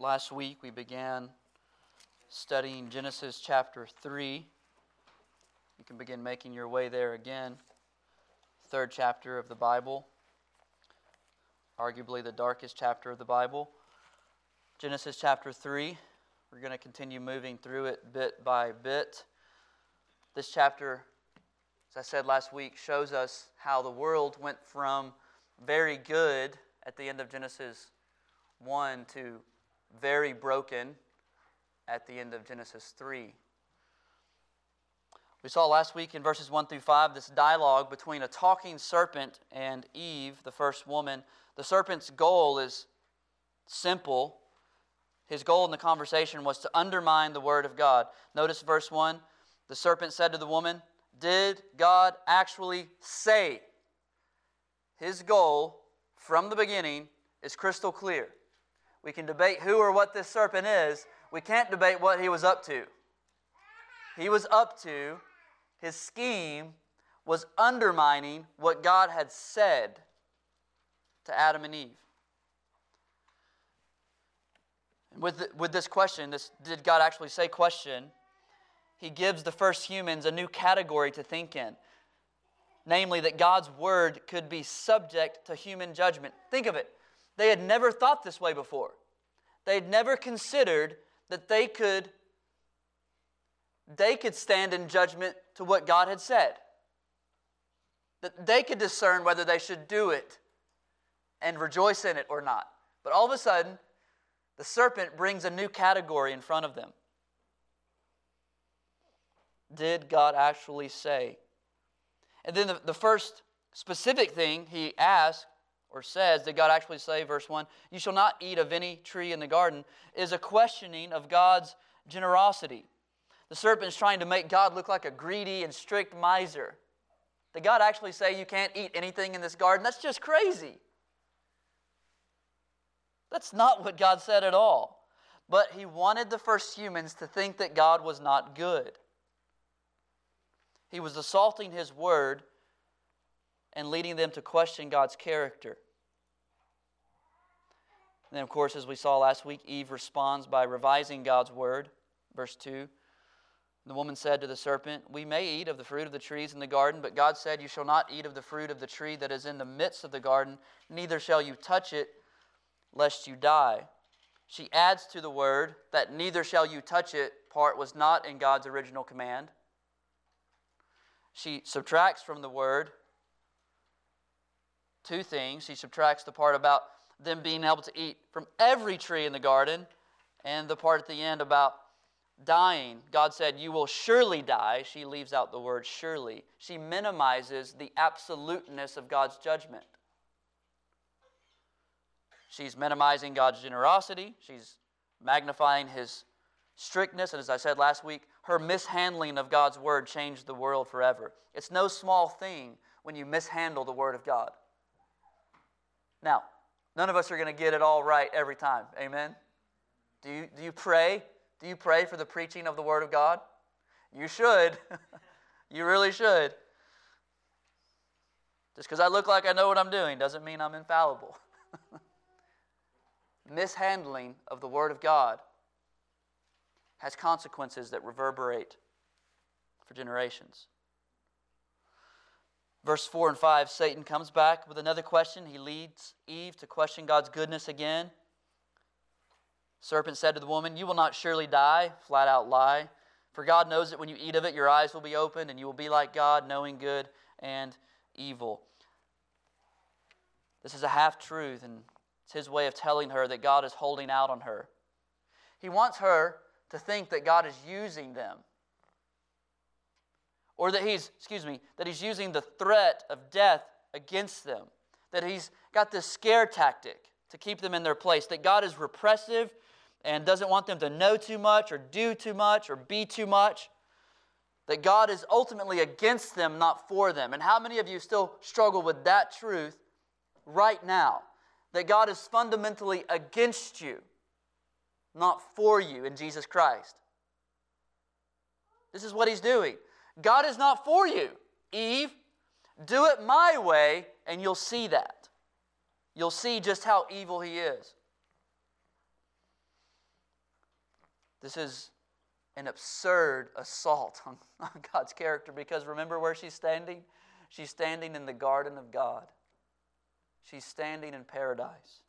last week we began studying Genesis chapter 3. You can begin making your way there again. Third chapter of the Bible, arguably the darkest chapter of the Bible. Genesis chapter 3. We're going to continue moving through it bit by bit. This chapter, as I said last week, shows us how the world went from very good at the end of Genesis 1 to very broken at the end of Genesis 3. We saw last week in verses 1 through 5 this dialogue between a talking serpent and Eve, the first woman. The serpent's goal is simple. His goal in the conversation was to undermine the word of God. Notice verse 1 the serpent said to the woman, Did God actually say? His goal from the beginning is crystal clear. We can debate who or what this serpent is. We can't debate what he was up to. He was up to, his scheme was undermining what God had said to Adam and Eve. With, with this question, this did God actually say question, he gives the first humans a new category to think in. Namely, that God's word could be subject to human judgment. Think of it. They had never thought this way before. They had never considered that they could they could stand in judgment to what God had said. That they could discern whether they should do it and rejoice in it or not. But all of a sudden, the serpent brings a new category in front of them. Did God actually say? And then the, the first specific thing he asks or says, did God actually say, verse 1, you shall not eat of any tree in the garden, is a questioning of God's generosity. The serpent is trying to make God look like a greedy and strict miser. Did God actually say you can't eat anything in this garden? That's just crazy. That's not what God said at all. But he wanted the first humans to think that God was not good. He was assaulting his word and leading them to question God's character. And then, of course, as we saw last week, Eve responds by revising God's word. Verse 2 The woman said to the serpent, We may eat of the fruit of the trees in the garden, but God said, You shall not eat of the fruit of the tree that is in the midst of the garden, neither shall you touch it, lest you die. She adds to the word that neither shall you touch it part was not in God's original command. She subtracts from the word two things. She subtracts the part about them being able to eat from every tree in the garden, and the part at the end about dying. God said, You will surely die. She leaves out the word surely. She minimizes the absoluteness of God's judgment. She's minimizing God's generosity. She's magnifying his strictness. And as I said last week, her mishandling of God's word changed the world forever. It's no small thing when you mishandle the word of God. Now, none of us are going to get it all right every time. Amen? Do you, do you pray? Do you pray for the preaching of the Word of God? You should. you really should. Just because I look like I know what I'm doing doesn't mean I'm infallible. Mishandling of the Word of God has consequences that reverberate for generations. Verse 4 and 5, Satan comes back with another question. He leads Eve to question God's goodness again. Serpent said to the woman, You will not surely die. Flat out lie. For God knows that when you eat of it, your eyes will be opened, and you will be like God, knowing good and evil. This is a half truth, and it's his way of telling her that God is holding out on her. He wants her to think that God is using them or that he's, excuse me, that he's using the threat of death against them, that he's got this scare tactic to keep them in their place, that God is repressive and doesn't want them to know too much or do too much or be too much, that God is ultimately against them, not for them. And how many of you still struggle with that truth right now? That God is fundamentally against you, not for you in Jesus Christ. This is what he's doing. God is not for you. Eve, do it my way, and you'll see that. You'll see just how evil he is. This is an absurd assault on, on God's character because remember where she's standing? She's standing in the garden of God. She's standing in paradise.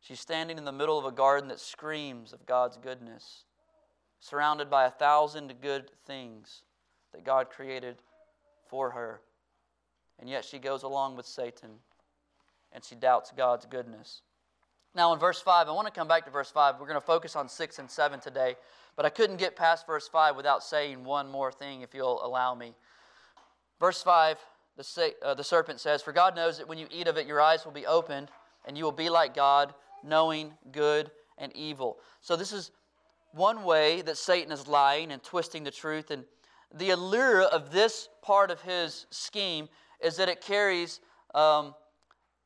She's standing in the middle of a garden that screams of God's goodness, surrounded by a thousand good things that God created for her. And yet she goes along with Satan and she doubts God's goodness. Now, in verse 5, I want to come back to verse 5. We're going to focus on 6 and 7 today, but I couldn't get past verse 5 without saying one more thing, if you'll allow me. Verse 5, the, uh, the serpent says, For God knows that when you eat of it, your eyes will be opened, and you will be like God, knowing good and evil. So, this is one way that Satan is lying and twisting the truth. And the allure of this part of his scheme is that it carries um,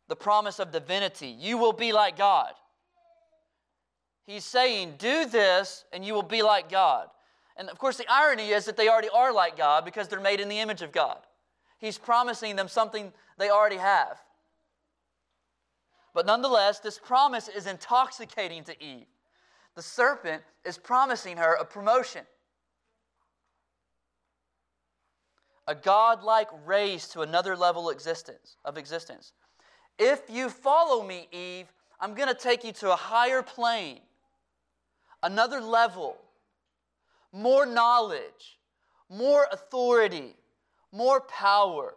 the promise of divinity. You will be like God. He's saying, Do this and you will be like God. And of course, the irony is that they already are like God because they're made in the image of God. He's promising them something they already have. But nonetheless, this promise is intoxicating to Eve. The serpent is promising her a promotion. A God-like raise to another level existence, of existence. If you follow me, Eve, I'm going to take you to a higher plane, another level, more knowledge, more authority, more power.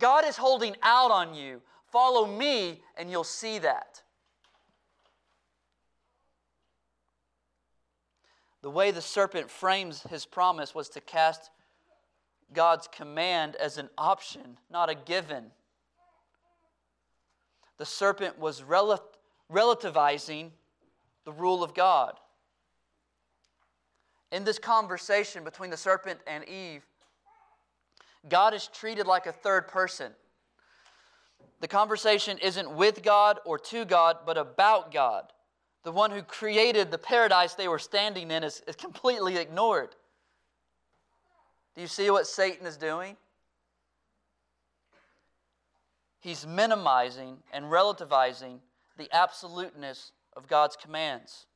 God is holding out on you. Follow me, and you'll see that. The way the serpent frames his promise was to cast God's command as an option, not a given the serpent was rel- relativizing the rule of God. In this conversation between the serpent and Eve, God is treated like a third person. The conversation isn't with God or to God, but about God. The one who created the paradise they were standing in is, is completely ignored. Do you see what Satan is doing? he's minimizing and relativizing the absoluteness of God's commands.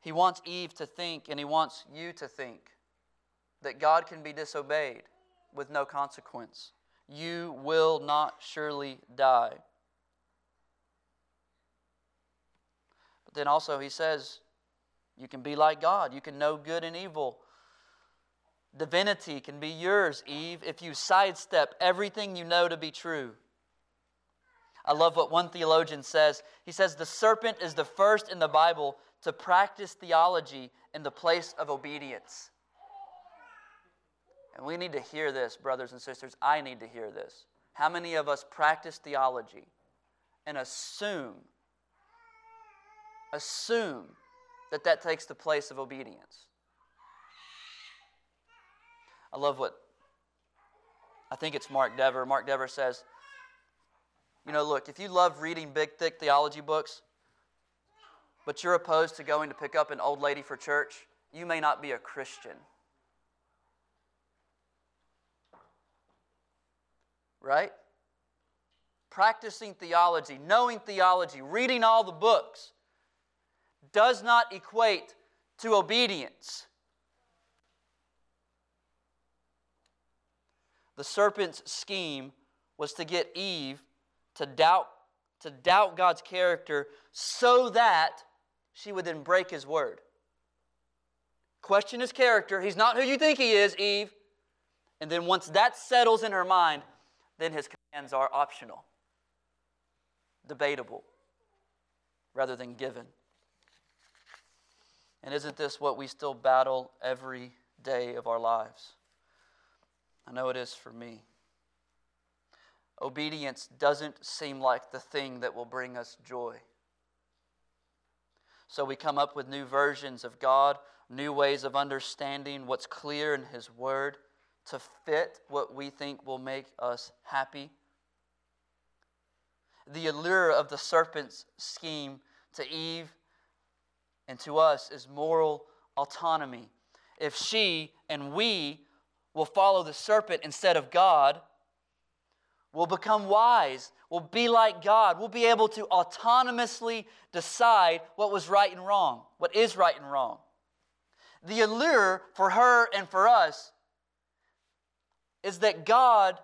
He wants Eve to think, and he wants you to think, that God can be disobeyed with no consequence. You will not surely die. But then also, he says, you can be like God, you can know good and evil. Divinity can be yours, Eve, if you sidestep everything you know to be true. I love what one theologian says. He says, The serpent is the first in the Bible to practice theology in the place of obedience. And we need to hear this, brothers and sisters. I need to hear this. How many of us practice theology and assume, assume that that takes the place of obedience? I love what I think it's Mark Dever. Mark Dever says, you know, look, if you love reading big, thick theology books, but you're opposed to going to pick up an old lady for church, you may not be a Christian. Right? Practicing theology, knowing theology, reading all the books does not equate to obedience. the serpent's scheme was to get Eve to doubt to doubt God's character so that she would then break his word. Question his character. He's not who you think he is, Eve. And then once that settles in her mind, then his commands are optional, debatable, rather than given. And isn't this what we still battle every day of our lives? I know it is for me. Obedience doesn't seem like the thing that will bring us joy. So we come up with new versions of God, new ways of understanding what's clear in His Word to fit what we think will make us happy. The allure of the serpent's scheme to Eve and to us is moral autonomy. If she and we will follow the serpent instead of God, We'll become wise. We'll be like God. We'll be able to autonomously decide what was right and wrong, what is right and wrong. The allure for her and for us is that God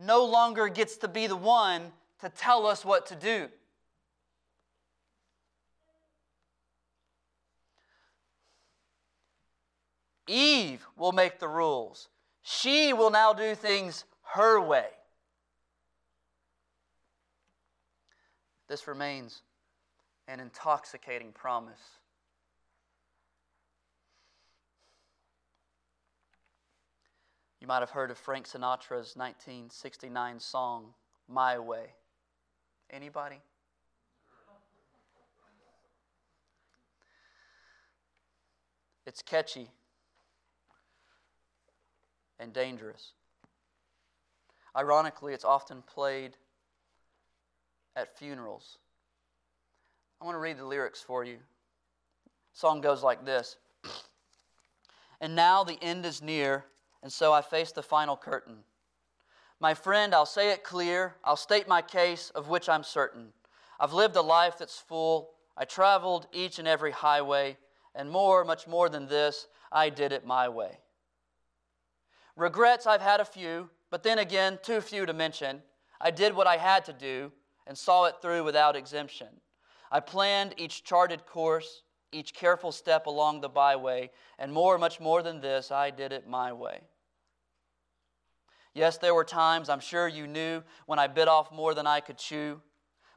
no longer gets to be the one to tell us what to do. Eve will make the rules. She will now do things her way. This remains an intoxicating promise. You might have heard of Frank Sinatra's 1969 song, My Way. Anybody? It's catchy and dangerous. Ironically, it's often played at funerals. I want to read the lyrics for you. The song goes like this And now the end is near, and so I face the final curtain. My friend, I'll say it clear. I'll state my case, of which I'm certain. I've lived a life that's full. I traveled each and every highway, and more, much more than this, I did it my way. Regrets, I've had a few, but then again, too few to mention. I did what I had to do and saw it through without exemption. I planned each charted course, each careful step along the byway, and more, much more than this, I did it my way. Yes, there were times, I'm sure you knew, when I bit off more than I could chew.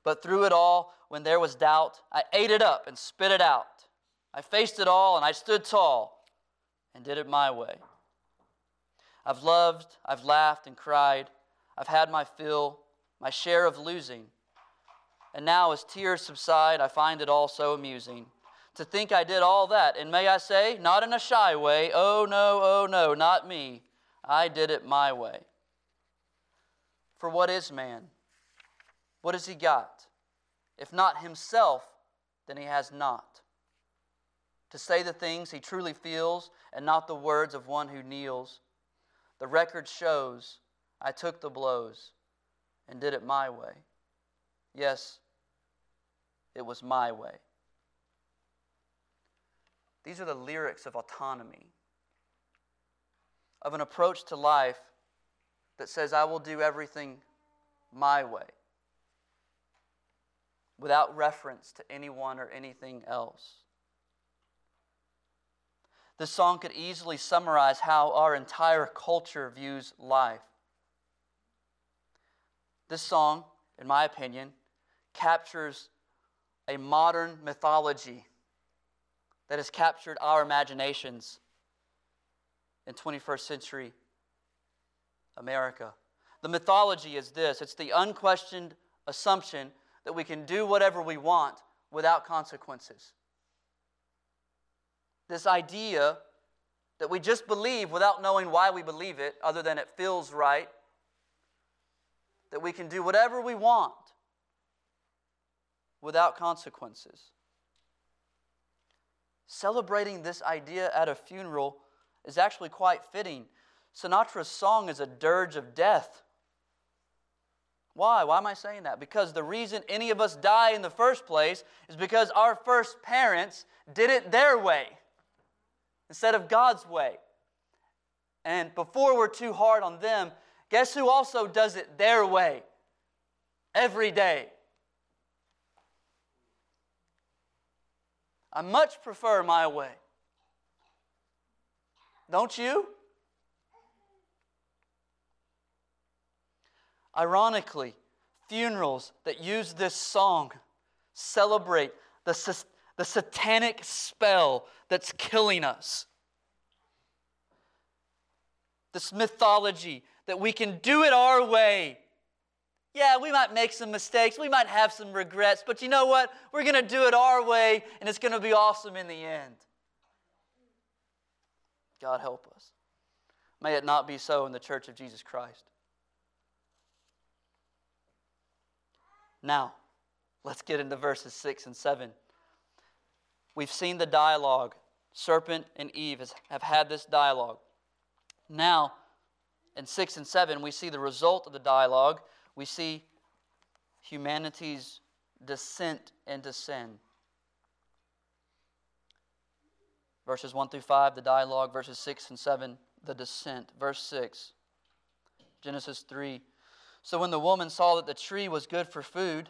But through it all, when there was doubt, I ate it up and spit it out. I faced it all and I stood tall and did it my way. I've loved, I've laughed and cried. I've had my fill, my share of losing. And now, as tears subside, I find it all so amusing to think I did all that. And may I say, not in a shy way, oh no, oh no, not me. I did it my way. For what is man? What has he got? If not himself, then he has not. To say the things he truly feels and not the words of one who kneels the record shows I took the blows and did it my way. Yes, it was my way. These are the lyrics of autonomy, of an approach to life that says, I will do everything my way, without reference to anyone or anything else. This song could easily summarize how our entire culture views life. This song, in my opinion, captures a modern mythology that has captured our imaginations in 21st century America. The mythology is this it's the unquestioned assumption that we can do whatever we want without consequences this idea that we just believe without knowing why we believe it, other than it feels right, that we can do whatever we want without consequences. Celebrating this idea at a funeral is actually quite fitting. Sinatra's song is a dirge of death. Why? Why am I saying that? Because the reason any of us die in the first place is because our first parents did it their way instead of God's way. And before we're too hard on them, guess who also does it their way every day? I much prefer my way. Don't you? Ironically, funerals that use this song celebrate the the satanic spell that's killing us. This mythology that we can do it our way. Yeah, we might make some mistakes, we might have some regrets, but you know what? We're going to do it our way, and it's going to be awesome in the end. God help us. May it not be so in the church of Jesus Christ. Now, let's get into verses 6 and 7. We've seen the dialogue. Serpent and Eve have had this dialogue. Now, in 6 and 7, we see the result of the dialogue, we see humanity's descent into sin. Verses 1 through 5, the dialogue. Verses 6 and 7, the descent. Verse 6, Genesis 3. So when the woman saw that the tree was good for food,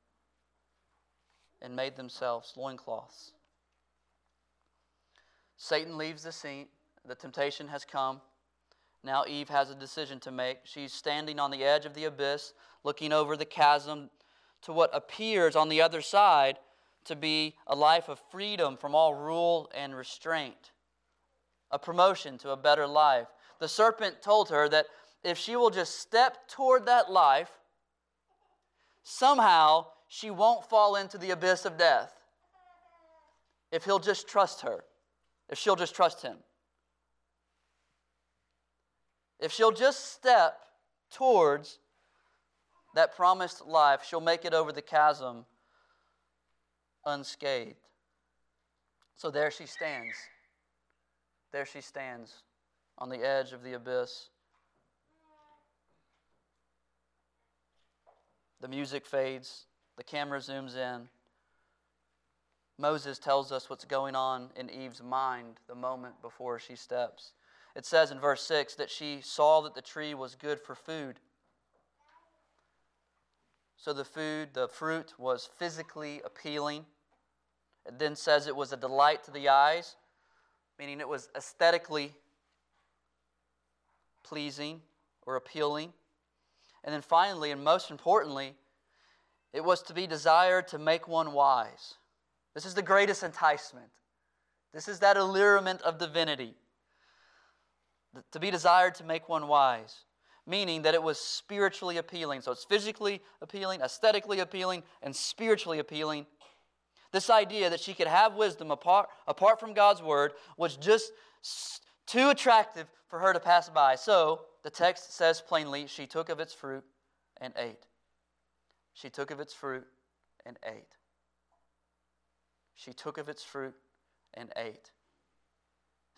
and made themselves loincloths. Satan leaves the scene. The temptation has come. Now Eve has a decision to make. She's standing on the edge of the abyss, looking over the chasm to what appears on the other side to be a life of freedom from all rule and restraint, a promotion to a better life. The serpent told her that if she will just step toward that life, somehow she won't fall into the abyss of death. If he'll just trust her, if she'll just trust him. If she'll just step towards that promised life, she'll make it over the chasm unscathed. So there she stands. There she stands on the edge of the abyss. The music fades, the camera zooms in. Moses tells us what's going on in Eve's mind the moment before she steps. It says in verse 6 that she saw that the tree was good for food. So the food, the fruit, was physically appealing. It then says it was a delight to the eyes, meaning it was aesthetically pleasing or appealing. And then finally, and most importantly, it was to be desired to make one wise. This is the greatest enticement. This is that allurement of divinity to be desired to make one wise, meaning that it was spiritually appealing. So it's physically appealing, aesthetically appealing, and spiritually appealing. This idea that she could have wisdom apart, apart from God's word was just too attractive for her to pass by. So the text says plainly, she took of its fruit and ate. She took of its fruit and ate. She took of its fruit and ate.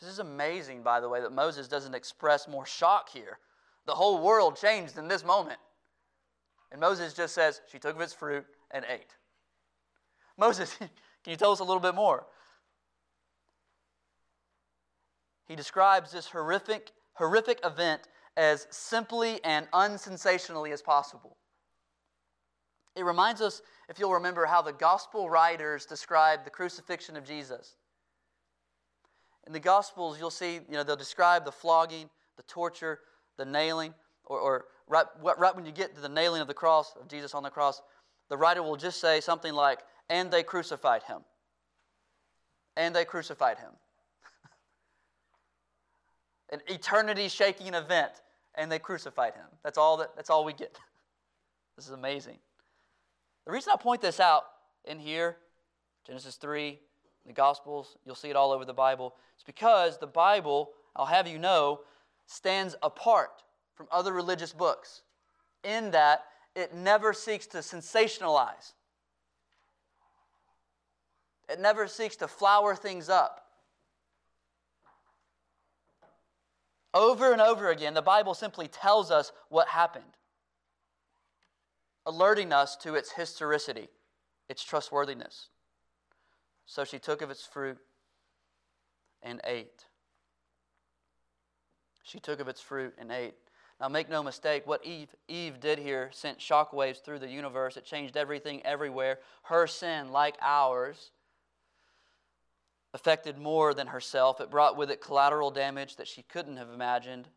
This is amazing, by the way, that Moses doesn't express more shock here. The whole world changed in this moment. And Moses just says, She took of its fruit and ate. Moses, can you tell us a little bit more? He describes this horrific, horrific event as simply and unsensationally as possible. It reminds us, if you'll remember, how the gospel writers describe the crucifixion of Jesus. In the Gospels, you'll see, you know, they'll describe the flogging, the torture, the nailing, or, or right, right when you get to the nailing of the cross, of Jesus on the cross, the writer will just say something like, and they crucified him. And they crucified him. An eternity shaking event, and they crucified him. That's all, that, that's all we get. This is amazing. The reason I point this out in here, Genesis 3, the Gospels, you'll see it all over the Bible. It's because the Bible, I'll have you know, stands apart from other religious books in that it never seeks to sensationalize, it never seeks to flower things up. Over and over again, the Bible simply tells us what happened, alerting us to its historicity, its trustworthiness. So she took of its fruit and ate. She took of its fruit and ate. Now, make no mistake, what Eve, Eve did here sent shockwaves through the universe. It changed everything everywhere. Her sin, like ours, affected more than herself. It brought with it collateral damage that she couldn't have imagined.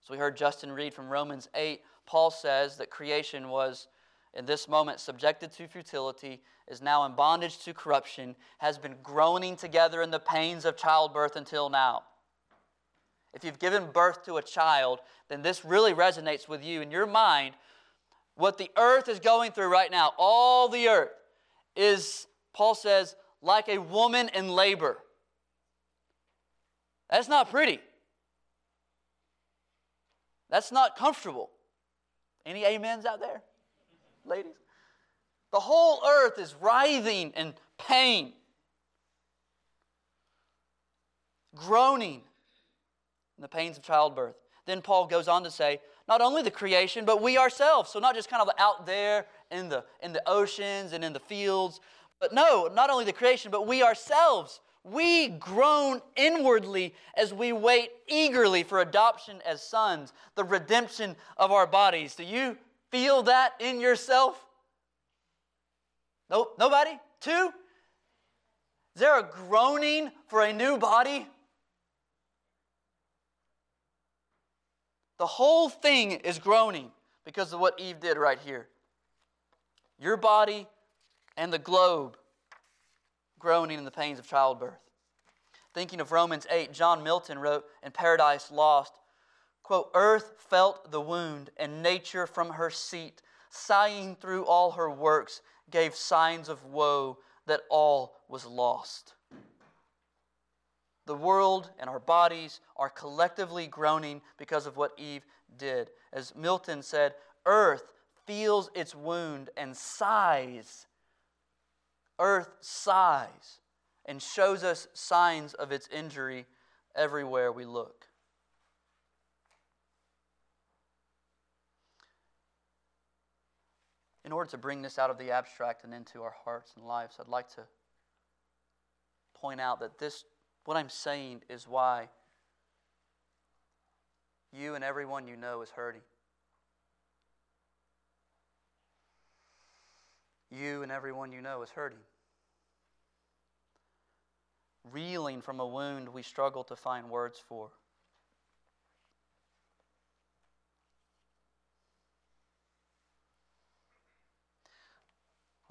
So we heard Justin read from Romans 8, Paul says that creation was in this moment subjected to futility, is now in bondage to corruption, has been groaning together in the pains of childbirth until now. If you've given birth to a child, then this really resonates with you. In your mind, what the earth is going through right now, all the earth, is, Paul says, like a woman in labor. That's not pretty. That's not comfortable. Any amens out there, ladies? The whole earth is writhing in pain, groaning in the pains of childbirth. Then Paul goes on to say, not only the creation, but we ourselves. So not just kind of out there in the in the oceans and in the fields, but no, not only the creation, but we ourselves. We groan inwardly as we wait eagerly for adoption as sons, the redemption of our bodies. Do you feel that in yourself? Nope, nobody? Two? Is there a groaning for a new body? The whole thing is groaning because of what Eve did right here. Your body and the globe groaning in the pains of childbirth. Thinking of Romans 8, John Milton wrote in Paradise Lost, Earth felt the wound, and nature from her seat, sighing through all her works, gave signs of woe that all was lost. The world and our bodies are collectively groaning because of what Eve did. As Milton said, earth feels its wound and sighs. Earth sighs and shows us signs of its injury everywhere we look. In order to bring this out of the abstract and into our hearts and lives, I'd like to point out that this what I'm saying is why you and everyone you know is hurting. You and everyone you know is hurting. Reeling from a wound we struggle to find words for.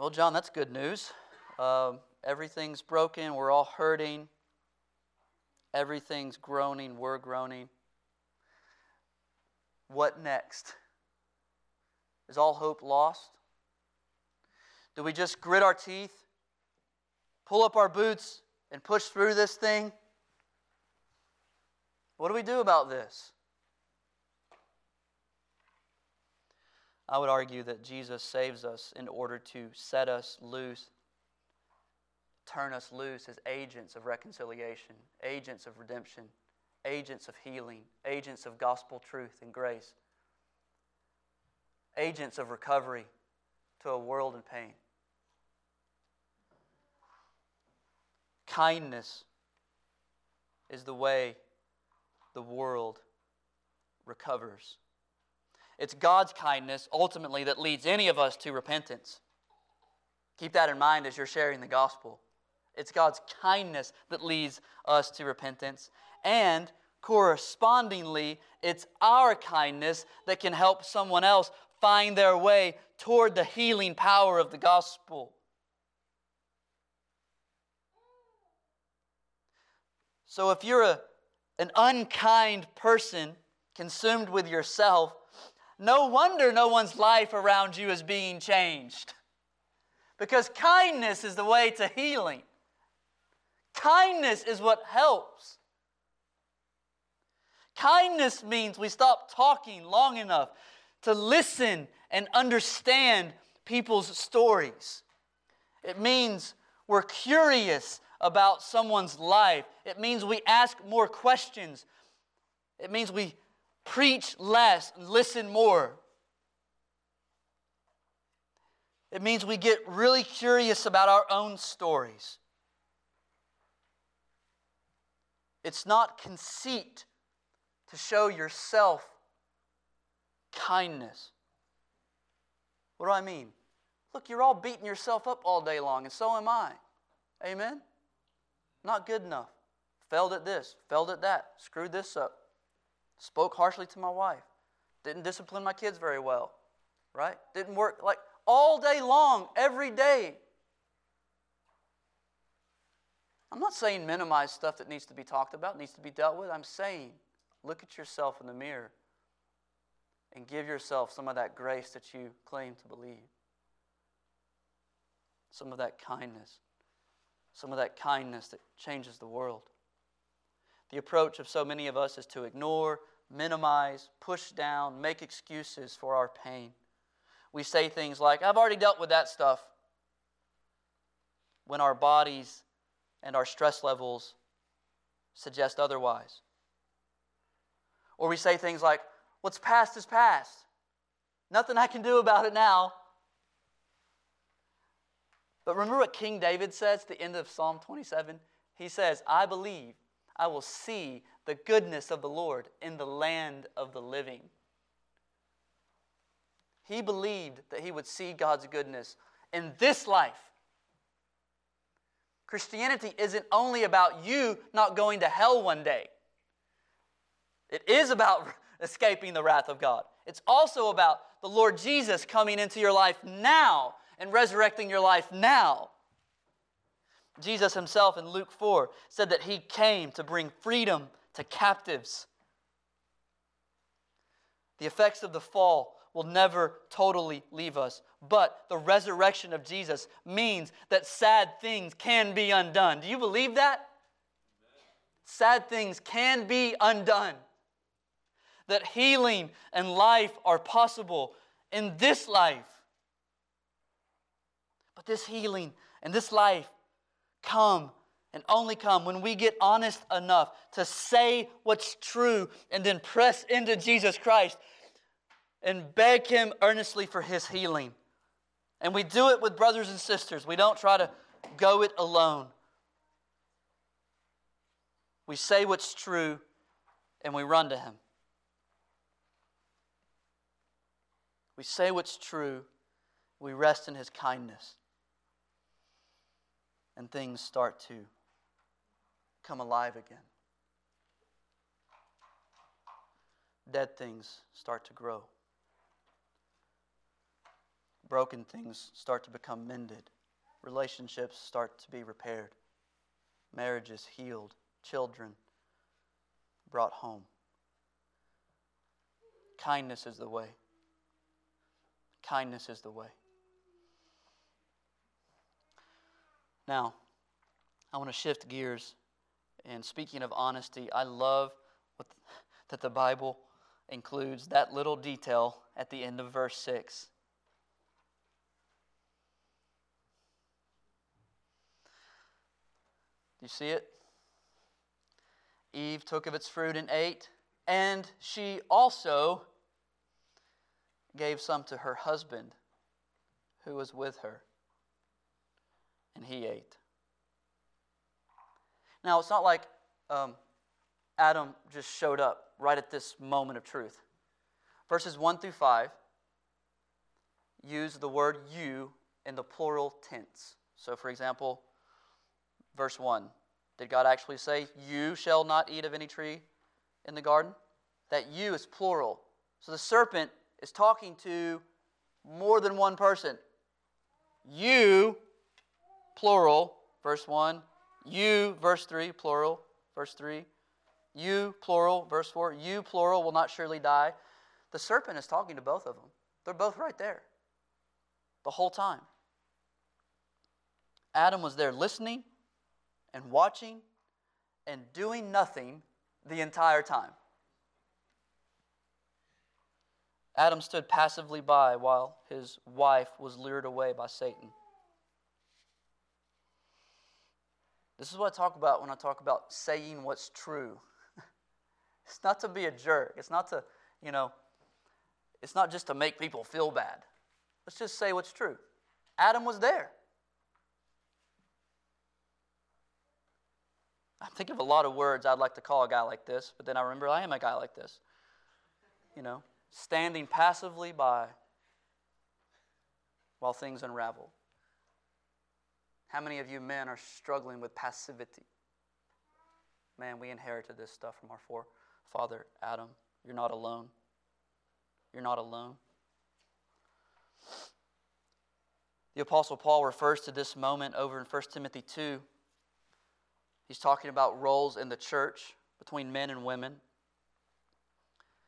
Well, John, that's good news. Uh, everything's broken. We're all hurting. Everything's groaning, we're groaning. What next? Is all hope lost? Do we just grit our teeth, pull up our boots, and push through this thing? What do we do about this? I would argue that Jesus saves us in order to set us loose turn us loose as agents of reconciliation, agents of redemption, agents of healing, agents of gospel truth and grace, agents of recovery to a world in pain. Kindness is the way the world recovers. It's God's kindness ultimately that leads any of us to repentance. Keep that in mind as you're sharing the gospel. It's God's kindness that leads us to repentance. And correspondingly, it's our kindness that can help someone else find their way toward the healing power of the gospel. So if you're a, an unkind person consumed with yourself, no wonder no one's life around you is being changed. Because kindness is the way to healing. Kindness is what helps. Kindness means we stop talking long enough to listen and understand people's stories. It means we're curious about someone's life. It means we ask more questions. It means we preach less listen more. It means we get really curious about our own stories. It's not conceit to show yourself kindness. What do I mean? Look, you're all beating yourself up all day long, and so am I. Amen? Not good enough. Failed at this, failed at that, screwed this up, spoke harshly to my wife, didn't discipline my kids very well, right? Didn't work like all day long, every day. I'm not saying minimize stuff that needs to be talked about, needs to be dealt with. I'm saying look at yourself in the mirror and give yourself some of that grace that you claim to believe. Some of that kindness. Some of that kindness that changes the world. The approach of so many of us is to ignore, minimize, push down, make excuses for our pain. We say things like, I've already dealt with that stuff, when our bodies and our stress levels suggest otherwise. Or we say things like, What's past is past. Nothing I can do about it now. But remember what King David says at the end of Psalm 27? He says, I believe I will see the goodness of the Lord in the land of the living. He believed that he would see God's goodness in this life. Christianity isn't only about you not going to hell one day, it is about escaping the wrath of God. It's also about the Lord Jesus coming into your life now and resurrecting your life now. Jesus himself in Luke 4 said that he came to bring freedom to captives. The effects of the fall will never totally leave us, but the resurrection of Jesus means that sad things can be undone. Do you believe that? Sad things can be undone. That healing and life are possible in this life. But this healing and this life come and only come when we get honest enough to say what's true and then press into Jesus Christ and beg Him earnestly for His healing. And we do it with brothers and sisters. We don't try to go it alone. We say what's true and we run to Him. We say what's true, we rest in His kindness and things start to come alive again. Dead things start to grow. Broken things start to become mended. Relationships start to be repaired. Marriages healed. Children brought home. Kindness is the way. Kindness is the way. Now, I want to shift gears. And speaking of honesty, I love what, that the Bible includes that little detail at the end of verse 6. Do you see it? Eve took of its fruit and ate, and she also gave some to her husband who was with her and he ate. Now, it's not like um, Adam just showed up right at this moment of truth. Verses 1 through 5 use the word you in the plural tense. So, for example, verse 1 did God actually say, You shall not eat of any tree in the garden? That you is plural. So the serpent is talking to more than one person. You plural, verse 1. You, verse 3, plural, verse 3. You, plural, verse 4. You, plural, will not surely die. The serpent is talking to both of them. They're both right there the whole time. Adam was there listening and watching and doing nothing the entire time. Adam stood passively by while his wife was lured away by Satan. This is what I talk about when I talk about saying what's true. it's not to be a jerk. It's not to, you know, it's not just to make people feel bad. Let's just say what's true. Adam was there. I think of a lot of words I'd like to call a guy like this, but then I remember I am a guy like this. You know, standing passively by while things unravel. How many of you men are struggling with passivity? Man, we inherited this stuff from our forefather Adam. You're not alone. You're not alone. The Apostle Paul refers to this moment over in 1 Timothy 2. He's talking about roles in the church between men and women.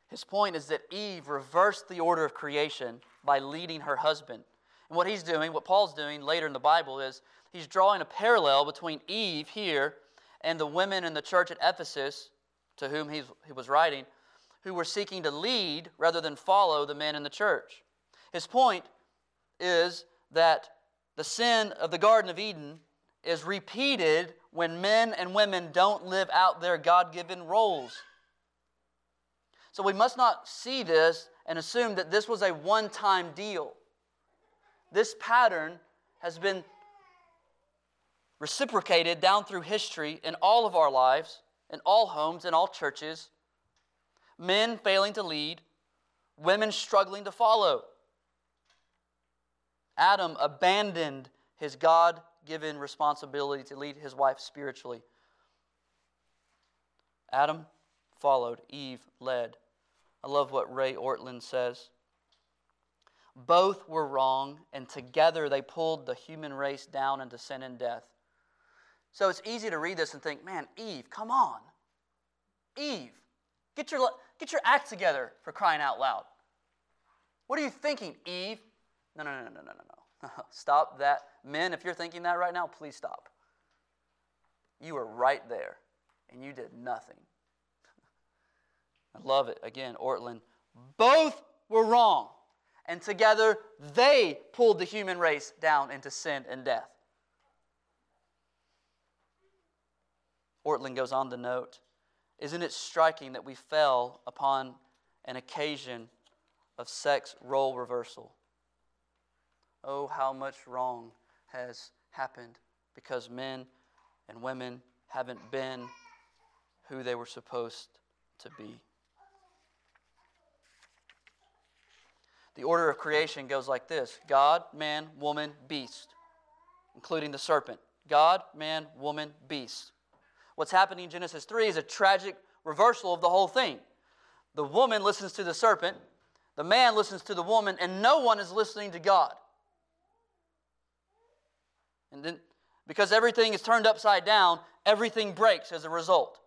His point is that Eve reversed the order of creation by leading her husband. And what he's doing, what Paul's doing later in the Bible, is he's drawing a parallel between Eve here and the women in the church at Ephesus, to whom he was writing, who were seeking to lead rather than follow the men in the church. His point is that the sin of the Garden of Eden is repeated when men and women don't live out their God given roles. So we must not see this and assume that this was a one time deal. This pattern has been reciprocated down through history in all of our lives, in all homes, in all churches. Men failing to lead, women struggling to follow. Adam abandoned his God given responsibility to lead his wife spiritually. Adam followed, Eve led. I love what Ray Ortlund says. Both were wrong, and together they pulled the human race down into sin and death. So it's easy to read this and think, man, Eve, come on. Eve, get your, get your act together for crying out loud. What are you thinking, Eve? No, no, no, no, no, no, no. stop that. Men, if you're thinking that right now, please stop. You were right there, and you did nothing. I love it. Again, Ortlund. Both were wrong, and together they pulled the human race down into sin and death. Ortlund goes on to note Isn't it striking that we fell upon an occasion of sex role reversal? Oh, how much wrong has happened because men and women haven't been who they were supposed to be. The order of creation goes like this God, man, woman, beast, including the serpent. God, man, woman, beast. What's happening in Genesis 3 is a tragic reversal of the whole thing. The woman listens to the serpent, the man listens to the woman, and no one is listening to God. And then, because everything is turned upside down, everything breaks as a result.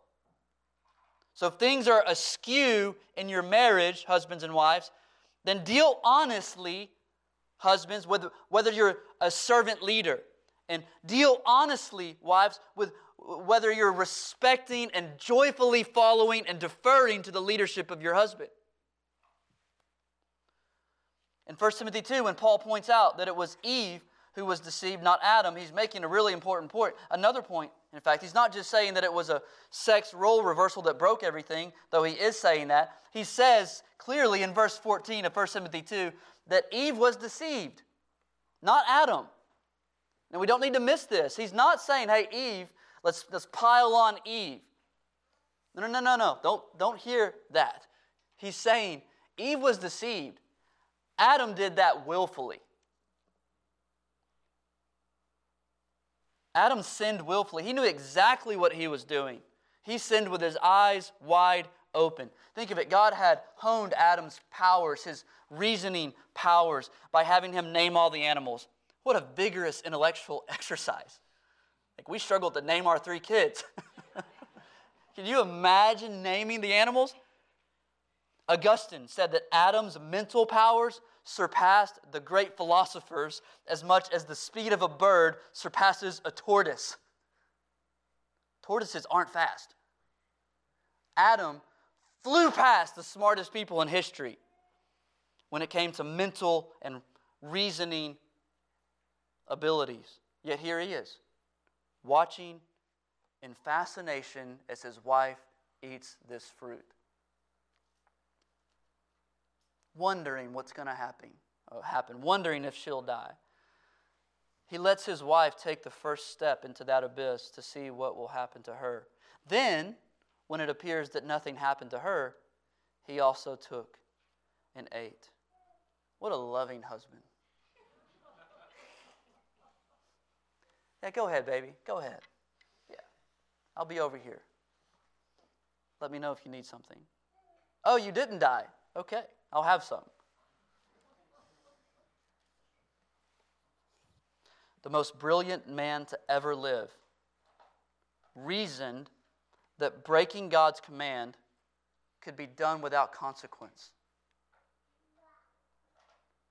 So if things are askew in your marriage, husbands and wives, then deal honestly, husbands, with whether you're a servant leader. And deal honestly, wives, with whether you're respecting and joyfully following and deferring to the leadership of your husband. In 1 Timothy 2, when Paul points out that it was Eve who was deceived, not Adam, he's making a really important point. Another point, in fact, he's not just saying that it was a sex role reversal that broke everything, though he is saying that. He says clearly in verse 14 of 1 Timothy 2 that Eve was deceived, not Adam. And we don't need to miss this. He's not saying, hey, Eve, let's, let's pile on Eve. No, no, no, no, no. Don't, don't hear that. He's saying Eve was deceived. Adam did that willfully. Adam sinned willfully. He knew exactly what he was doing. He sinned with his eyes wide open. Think of it God had honed Adam's powers, his reasoning powers, by having him name all the animals. What a vigorous intellectual exercise. Like we struggled to name our three kids. Can you imagine naming the animals? Augustine said that Adam's mental powers surpassed the great philosophers as much as the speed of a bird surpasses a tortoise. Tortoises aren't fast. Adam flew past the smartest people in history when it came to mental and reasoning abilities. Yet here he is, watching in fascination as his wife eats this fruit wondering what's going to happen, uh, happen, wondering if she'll die. He lets his wife take the first step into that abyss to see what will happen to her. Then, when it appears that nothing happened to her, he also took and ate. What a loving husband. Yeah, go ahead, baby. Go ahead. Yeah. I'll be over here. Let me know if you need something. Oh, you didn't die. Okay. I'll have some. The most brilliant man to ever live reasoned that breaking God's command could be done without consequence.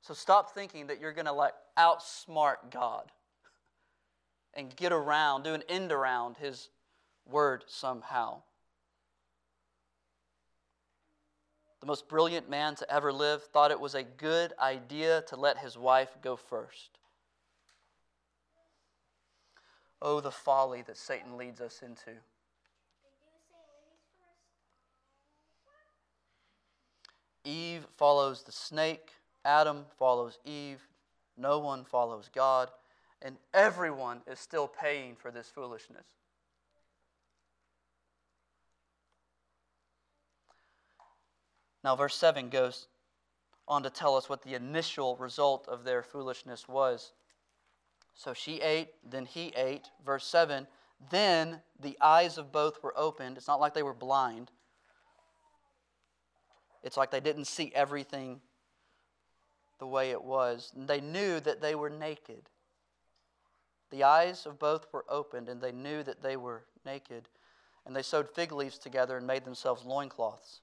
So stop thinking that you're going to like outsmart God and get around, do an end around His word somehow. The most brilliant man to ever live thought it was a good idea to let his wife go first. Oh, the folly that Satan leads us into. Eve follows the snake, Adam follows Eve, no one follows God, and everyone is still paying for this foolishness. Now, verse 7 goes on to tell us what the initial result of their foolishness was. So she ate, then he ate. Verse 7 Then the eyes of both were opened. It's not like they were blind, it's like they didn't see everything the way it was. They knew that they were naked. The eyes of both were opened, and they knew that they were naked. And they sewed fig leaves together and made themselves loincloths.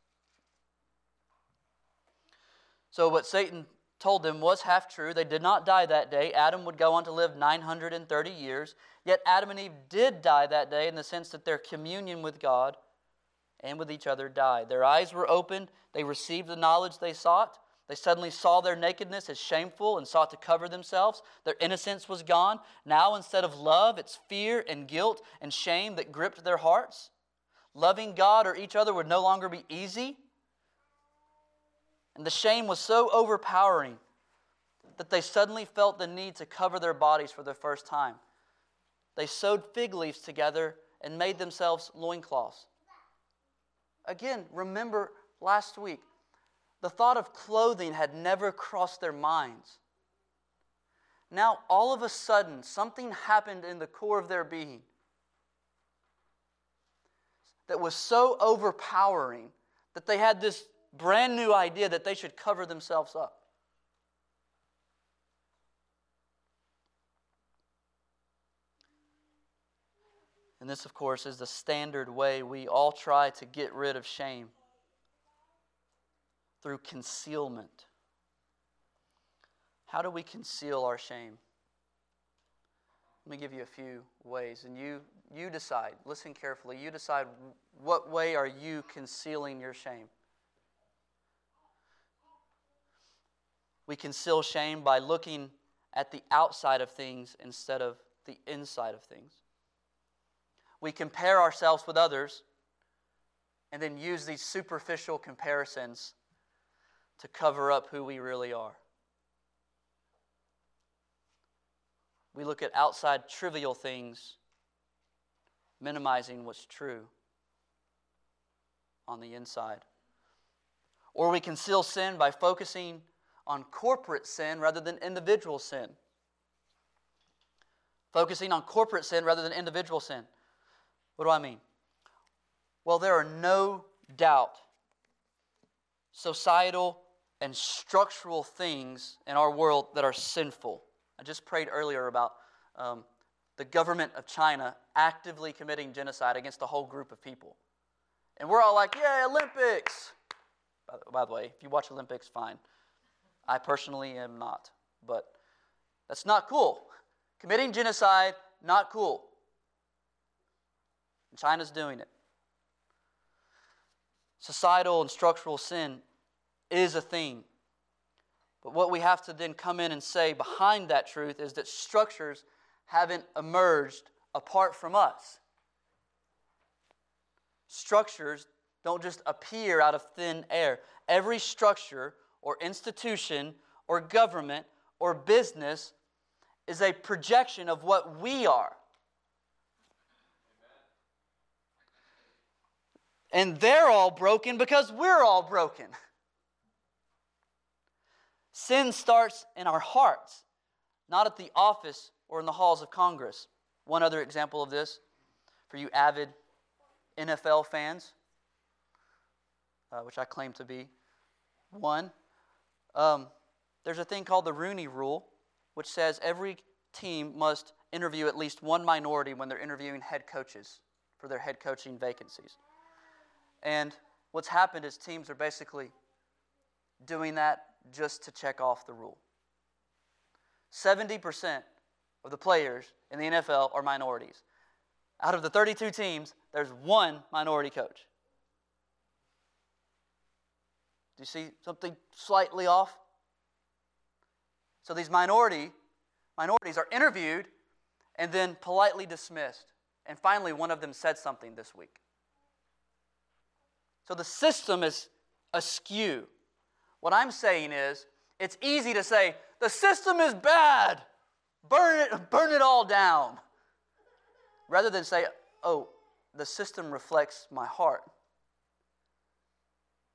So, what Satan told them was half true. They did not die that day. Adam would go on to live 930 years. Yet, Adam and Eve did die that day in the sense that their communion with God and with each other died. Their eyes were opened. They received the knowledge they sought. They suddenly saw their nakedness as shameful and sought to cover themselves. Their innocence was gone. Now, instead of love, it's fear and guilt and shame that gripped their hearts. Loving God or each other would no longer be easy. And the shame was so overpowering that they suddenly felt the need to cover their bodies for the first time. They sewed fig leaves together and made themselves loincloths. Again, remember last week, the thought of clothing had never crossed their minds. Now, all of a sudden, something happened in the core of their being that was so overpowering that they had this brand new idea that they should cover themselves up. And this, of course, is the standard way we all try to get rid of shame through concealment. How do we conceal our shame? Let me give you a few ways, and you, you decide. Listen carefully. You decide what way are you concealing your shame? We conceal shame by looking at the outside of things instead of the inside of things. We compare ourselves with others and then use these superficial comparisons to cover up who we really are. We look at outside trivial things, minimizing what's true on the inside. Or we conceal sin by focusing on corporate sin rather than individual sin. Focusing on corporate sin rather than individual sin. What do I mean? Well, there are no doubt societal and structural things in our world that are sinful. I just prayed earlier about um, the government of China actively committing genocide against a whole group of people. And we're all like, yay, Olympics! By the, by the way, if you watch Olympics, fine. I personally am not. But that's not cool. Committing genocide, not cool. And China's doing it. Societal and structural sin is a thing. But what we have to then come in and say behind that truth is that structures haven't emerged apart from us. Structures don't just appear out of thin air. Every structure or institution or government or business is a projection of what we are. And they're all broken because we're all broken. Sin starts in our hearts, not at the office or in the halls of Congress. One other example of this for you avid NFL fans, uh, which I claim to be one. Um, there's a thing called the Rooney Rule, which says every team must interview at least one minority when they're interviewing head coaches for their head coaching vacancies. And what's happened is teams are basically doing that just to check off the rule. 70% of the players in the NFL are minorities. Out of the 32 teams, there's one minority coach. Do you see something slightly off? So these minority minorities are interviewed and then politely dismissed. And finally, one of them said something this week. So the system is askew. What I'm saying is, it's easy to say, the system is bad, burn it, burn it all down, rather than say, oh, the system reflects my heart.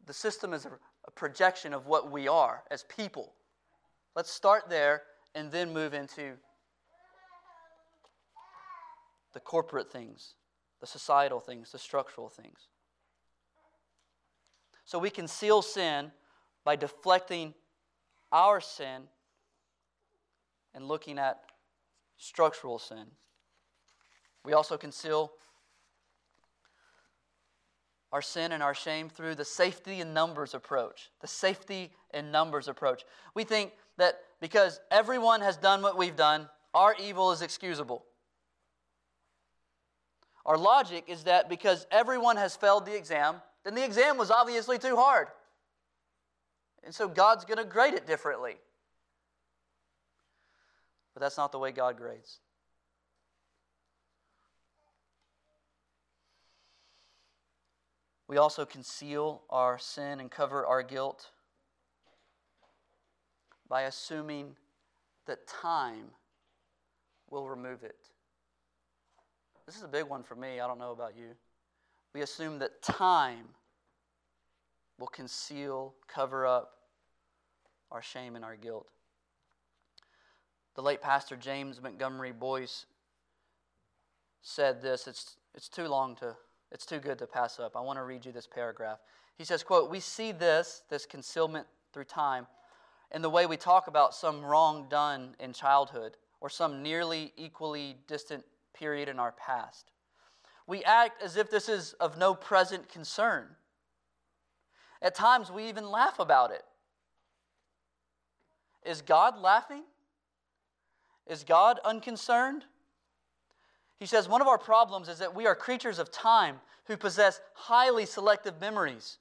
The system is a, a projection of what we are as people. Let's start there and then move into the corporate things, the societal things, the structural things. So we conceal sin by deflecting our sin and looking at structural sin. We also conceal our sin and our shame through the safety in numbers approach. The safety in numbers approach. We think that because everyone has done what we've done, our evil is excusable. Our logic is that because everyone has failed the exam, then the exam was obviously too hard. And so God's going to grade it differently. But that's not the way God grades. We also conceal our sin and cover our guilt by assuming that time will remove it. This is a big one for me. I don't know about you. We assume that time will conceal, cover up our shame and our guilt. The late pastor James Montgomery Boice said this. It's, it's too long to, it's too good to pass up. I want to read you this paragraph. He says, quote, We see this, this concealment through time, in the way we talk about some wrong done in childhood or some nearly equally distant period in our past. We act as if this is of no present concern. At times, we even laugh about it. Is God laughing? Is God unconcerned? He says one of our problems is that we are creatures of time who possess highly selective memories.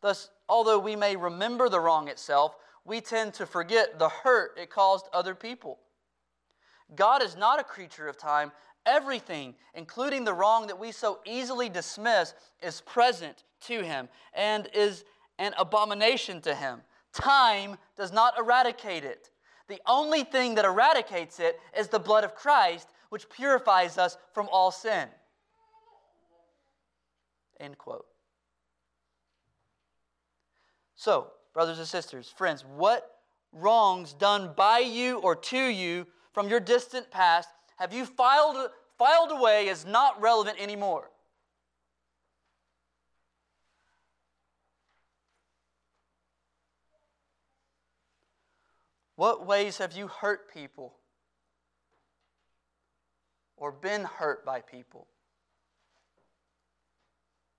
Thus, although we may remember the wrong itself, we tend to forget the hurt it caused other people. God is not a creature of time. Everything, including the wrong that we so easily dismiss, is present to him and is an abomination to him. Time does not eradicate it. The only thing that eradicates it is the blood of Christ, which purifies us from all sin. End quote. So, brothers and sisters, friends, what wrongs done by you or to you from your distant past have you filed, filed away as not relevant anymore? What ways have you hurt people or been hurt by people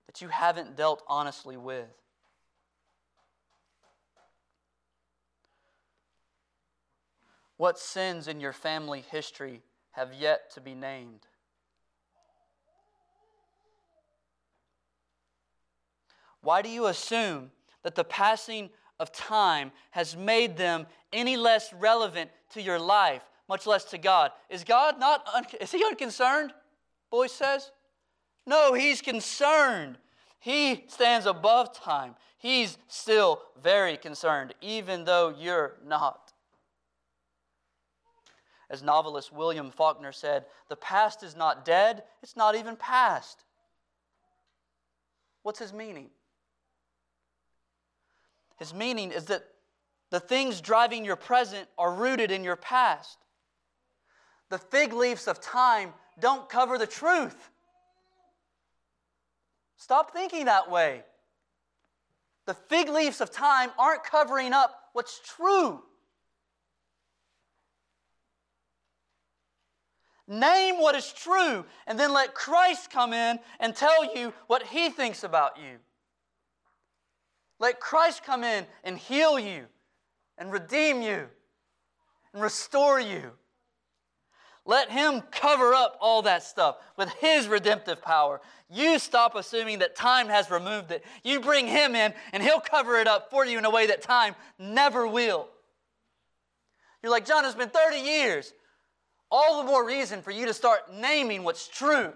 that you haven't dealt honestly with? What sins in your family history have yet to be named? Why do you assume that the passing of time has made them any less relevant to your life, much less to God. Is God not, un- is he unconcerned? Boice says. No, he's concerned. He stands above time. He's still very concerned, even though you're not. As novelist William Faulkner said, the past is not dead, it's not even past. What's his meaning? His meaning is that the things driving your present are rooted in your past. The fig leaves of time don't cover the truth. Stop thinking that way. The fig leaves of time aren't covering up what's true. Name what is true, and then let Christ come in and tell you what he thinks about you. Let Christ come in and heal you and redeem you and restore you. Let Him cover up all that stuff with His redemptive power. You stop assuming that time has removed it. You bring Him in, and He'll cover it up for you in a way that time never will. You're like, John, it's been 30 years. All the more reason for you to start naming what's true.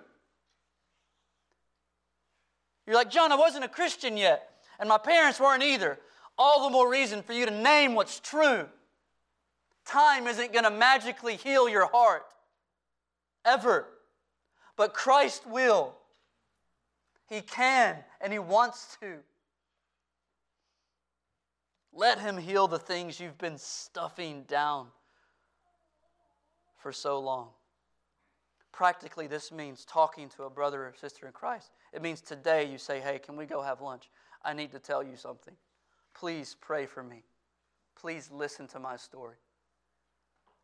You're like, John, I wasn't a Christian yet, and my parents weren't either. All the more reason for you to name what's true. Time isn't going to magically heal your heart ever. But Christ will. He can and He wants to. Let Him heal the things you've been stuffing down for so long. Practically, this means talking to a brother or sister in Christ. It means today you say, Hey, can we go have lunch? I need to tell you something. Please pray for me. Please listen to my story.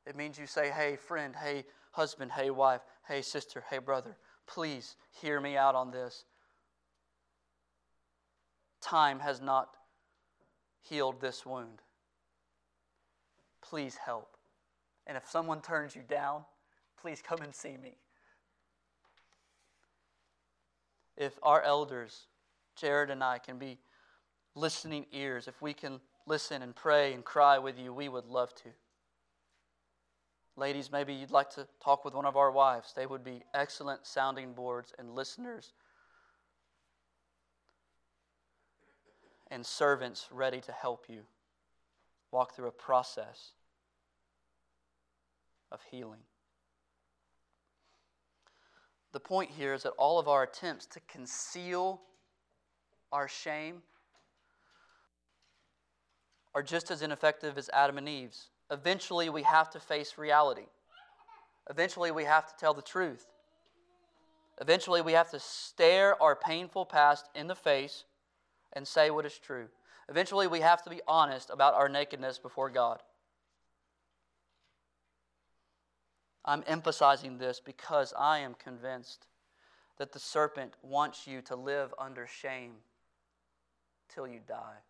It means you say, Hey, friend, hey, husband, hey, wife, hey, sister, hey, brother, please hear me out on this. Time has not healed this wound. Please help. And if someone turns you down, please come and see me. If our elders, Jared and I, can be listening ears, if we can listen and pray and cry with you, we would love to. Ladies, maybe you'd like to talk with one of our wives. They would be excellent sounding boards and listeners and servants ready to help you walk through a process of healing. The point here is that all of our attempts to conceal our shame are just as ineffective as Adam and Eve's eventually we have to face reality. Eventually we have to tell the truth. Eventually we have to stare our painful past in the face and say what is true. Eventually we have to be honest about our nakedness before God. I'm emphasizing this because I am convinced that the serpent wants you to live under shame till you die.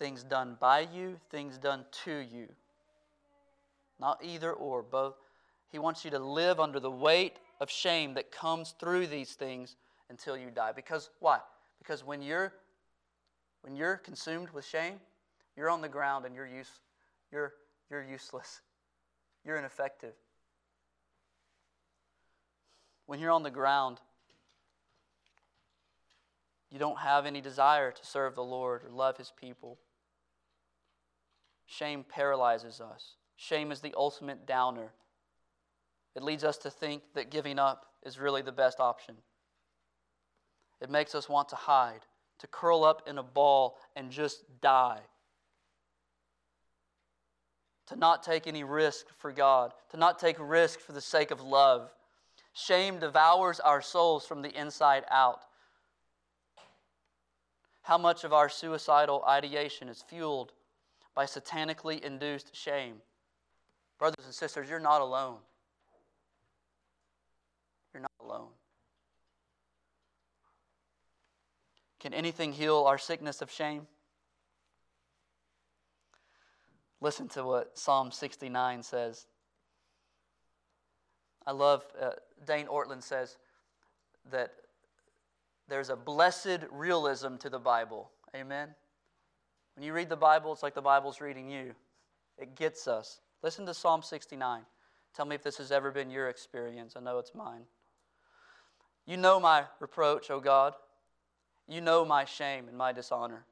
things done by you, things done to you. Not either or, both. He wants you to live under the weight of shame that comes through these things until you die. Because why? Because when you're when you're consumed with shame, you're on the ground and you're use, you're you're useless. You're ineffective. When you're on the ground, you don't have any desire to serve the Lord or love his people. Shame paralyzes us. Shame is the ultimate downer. It leads us to think that giving up is really the best option. It makes us want to hide, to curl up in a ball and just die. To not take any risk for God, to not take risk for the sake of love. Shame devours our souls from the inside out. How much of our suicidal ideation is fueled by satanically induced shame. Brothers and sisters, you're not alone. You're not alone. Can anything heal our sickness of shame? Listen to what Psalm 69 says. I love, uh, Dane Ortlund says that there's a blessed realism to the Bible. Amen? When you read the Bible, it's like the Bible's reading you. It gets us. Listen to Psalm 69. Tell me if this has ever been your experience. I know it's mine. You know my reproach, O God. You know my shame and my dishonor.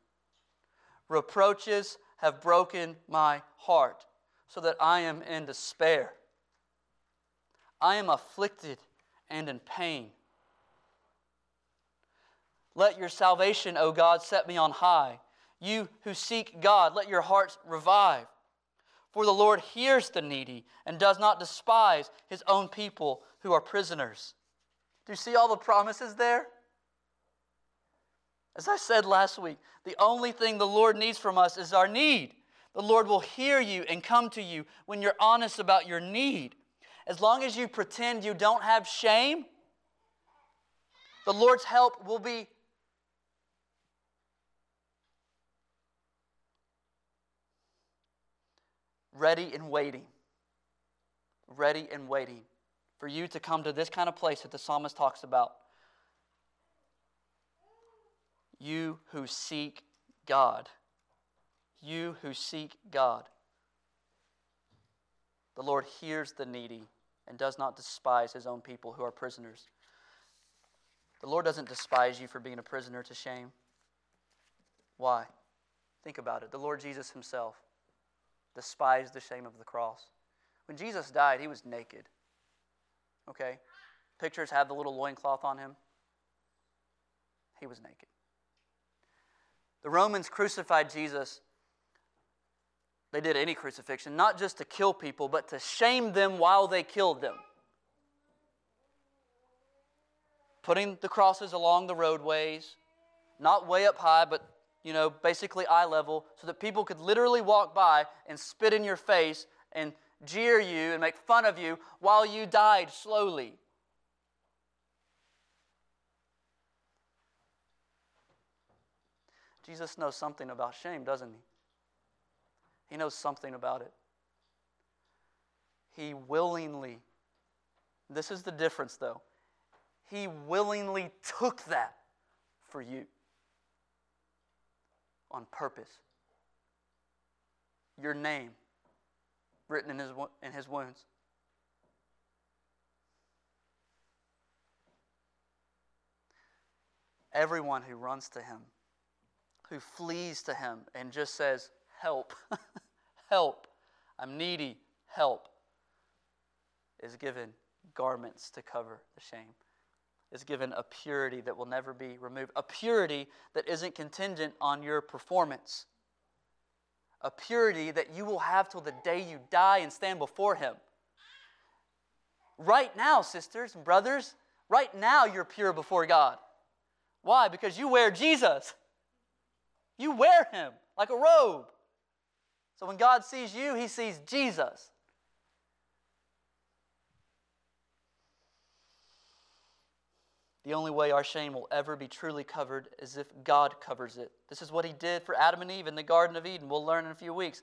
Reproaches have broken my heart so that I am in despair. I am afflicted and in pain. Let your salvation, O God, set me on high you who seek God, let your hearts revive. For the Lord hears the needy and does not despise his own people who are prisoners. Do you see all the promises there? As I said last week, the only thing the Lord needs from us is our need. The Lord will hear you and come to you when you're honest about your need. As long as you pretend you don't have shame, The Lord's help will be ready and waiting. Ready and waiting for you to come to this kind of place that the psalmist talks about. You who seek God. You who seek God. The Lord hears the needy and does not despise his own people who are prisoners. The Lord doesn't despise you for being a prisoner to shame. Why? Think about it. The Lord Jesus himself despised the shame of the cross. When Jesus died, he was naked. Okay? Pictures have the little loincloth on him. He was naked. The Romans crucified Jesus. They did any crucifixion, not just to kill people, but to shame them while they killed them. Putting the crosses along the roadways, not way up high, but you know, basically eye level, so that people could literally walk by and spit in your face and jeer you and make fun of you while you died slowly. Jesus knows something about shame, doesn't he? He knows something about it. He willingly, this is the difference though, he willingly took that for you on purpose. Your name written in his, in his wounds. Everyone who runs to him, who flees to him and just says, Help, help, I'm needy, help, is given garments to cover the shame is given a purity that will never be removed, a purity that isn't contingent on your performance, a purity that you will have till the day you die and stand before Him. Right now, sisters and brothers, right now you're pure before God. Why? Because you wear Jesus. You wear Him like a robe. So when God sees you, He sees Jesus. The only way our shame will ever be truly covered is if God covers it. This is what He did for Adam and Eve in the Garden of Eden. We'll learn in a few weeks.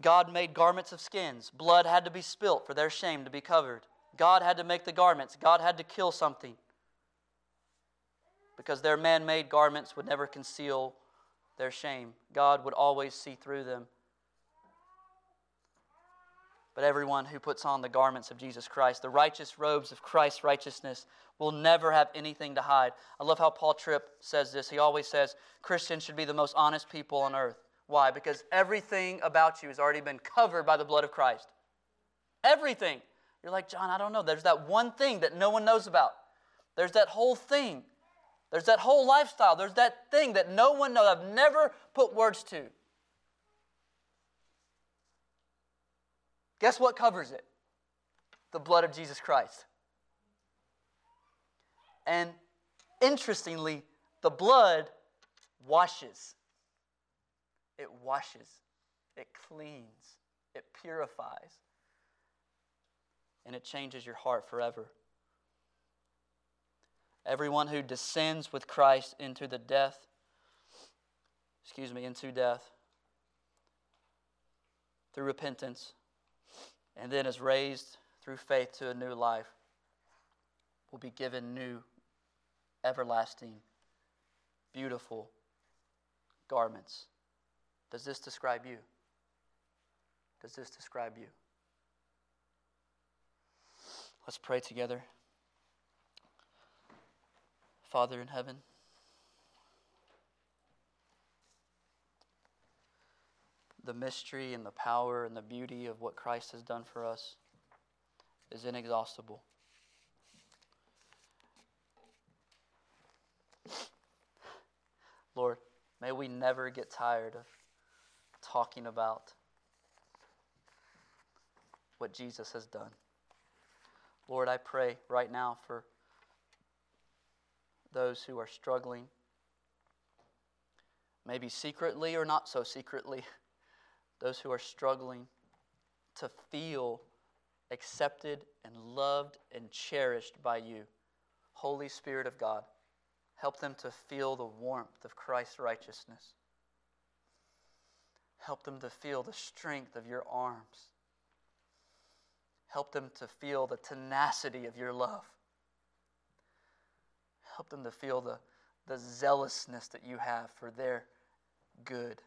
God made garments of skins. Blood had to be spilt for their shame to be covered. God had to make the garments. God had to kill something. Because their man made garments would never conceal their shame. God would always see through them but everyone who puts on the garments of Jesus Christ, the righteous robes of Christ's righteousness, will never have anything to hide. I love how Paul Tripp says this. He always says Christians should be the most honest people on earth. Why? Because everything about you has already been covered by the blood of Christ. Everything. You're like, John, I don't know. There's that one thing that no one knows about. There's that whole thing. There's that whole lifestyle. There's that thing that no one knows. I've never put words to. Guess what covers it? The blood of Jesus Christ. And interestingly, the blood washes. It washes, it cleans, it purifies, and it changes your heart forever. Everyone who descends with Christ into the death, excuse me, into death through repentance and then is raised through faith to a new life will be given new, everlasting, beautiful garments. Does this describe you? Does this describe you? Let's pray together. Father in heaven, the mystery and the power and the beauty of what Christ has done for us is inexhaustible. Lord, may we never get tired of talking about what Jesus has done. Lord, I pray right now for those who are struggling, maybe secretly or not so secretly. those who are struggling to feel accepted and loved and cherished by you. Holy Spirit of God, help them to feel the warmth of Christ's righteousness. Help them to feel the strength of your arms. Help them to feel the tenacity of your love. Help them to feel the, the zealousness that you have for their good.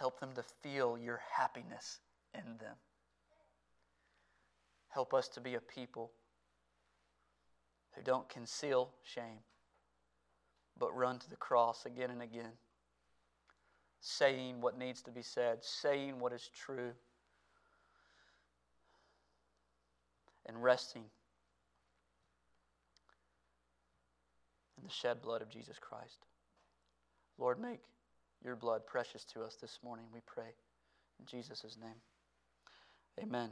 Help them to feel your happiness in them. Help us to be a people who don't conceal shame, but run to the cross again and again, saying what needs to be said, saying what is true, and resting in the shed blood of Jesus Christ. Lord, make your blood precious to us this morning, we pray. In Jesus' name, amen.